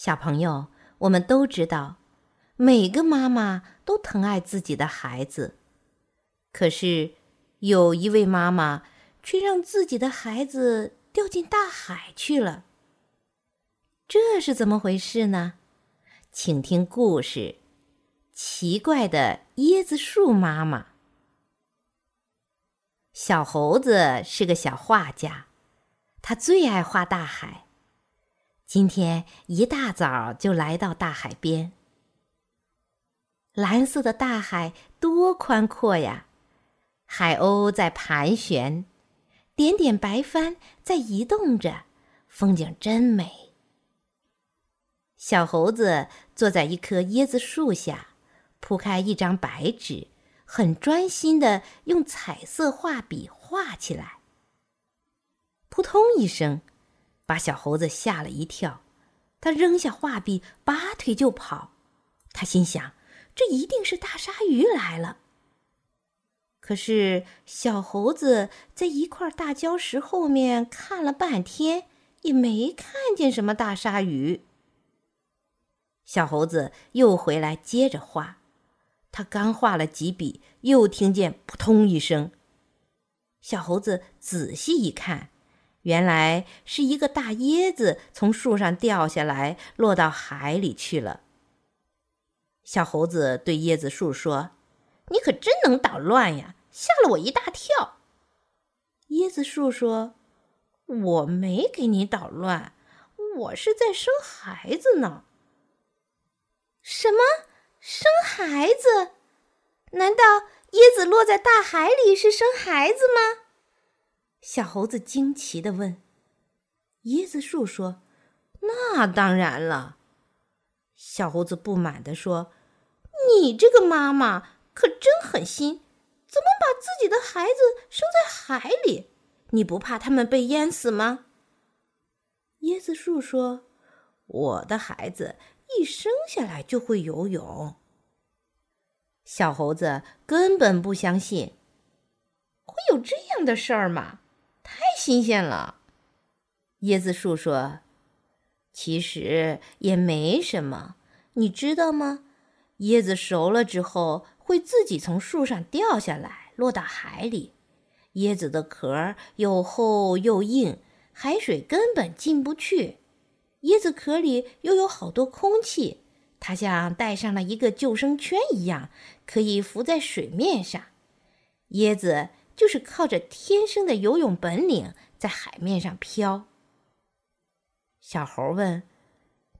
小朋友，我们都知道，每个妈妈都疼爱自己的孩子，可是有一位妈妈却让自己的孩子掉进大海去了。这是怎么回事呢？请听故事《奇怪的椰子树妈妈》。小猴子是个小画家，他最爱画大海。今天一大早就来到大海边。蓝色的大海多宽阔呀！海鸥在盘旋，点点白帆在移动着，风景真美。小猴子坐在一棵椰子树下，铺开一张白纸，很专心的用彩色画笔画起来。扑通一声。把小猴子吓了一跳，他扔下画笔，拔腿就跑。他心想：这一定是大鲨鱼来了。可是小猴子在一块大礁石后面看了半天，也没看见什么大鲨鱼。小猴子又回来接着画，他刚画了几笔，又听见扑通一声。小猴子仔细一看。原来是一个大椰子从树上掉下来，落到海里去了。小猴子对椰子树说：“你可真能捣乱呀，吓了我一大跳。”椰子树说：“我没给你捣乱，我是在生孩子呢。”“什么？生孩子？难道椰子落在大海里是生孩子吗？”小猴子惊奇地问：“椰子树说，那当然了。”小猴子不满地说：“你这个妈妈可真狠心，怎么把自己的孩子生在海里？你不怕他们被淹死吗？”椰子树说：“我的孩子一生下来就会游泳。”小猴子根本不相信，会有这样的事儿吗？新鲜了，椰子树说：“其实也没什么，你知道吗？椰子熟了之后会自己从树上掉下来，落到海里。椰子的壳又厚又硬，海水根本进不去。椰子壳里又有好多空气，它像戴上了一个救生圈一样，可以浮在水面上。椰子。”就是靠着天生的游泳本领在海面上漂。小猴问：“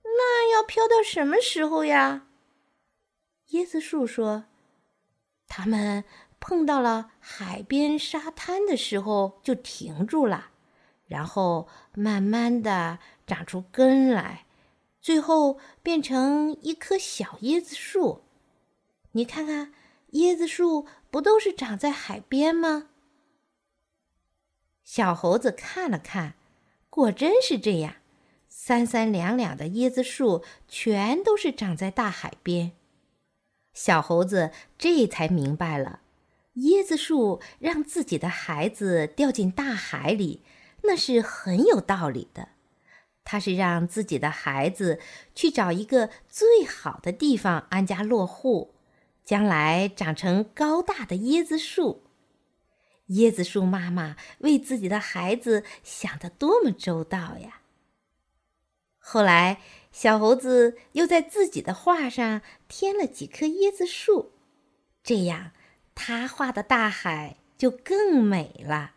那要漂到什么时候呀？”椰子树说：“它们碰到了海边沙滩的时候就停住了，然后慢慢的长出根来，最后变成一棵小椰子树。你看看，椰子树不都是长在海边吗？”小猴子看了看，果真是这样，三三两两的椰子树全都是长在大海边。小猴子这才明白了，椰子树让自己的孩子掉进大海里，那是很有道理的。他是让自己的孩子去找一个最好的地方安家落户，将来长成高大的椰子树。椰子树妈妈为自己的孩子想的多么周到呀！后来，小猴子又在自己的画上添了几棵椰子树，这样，他画的大海就更美了。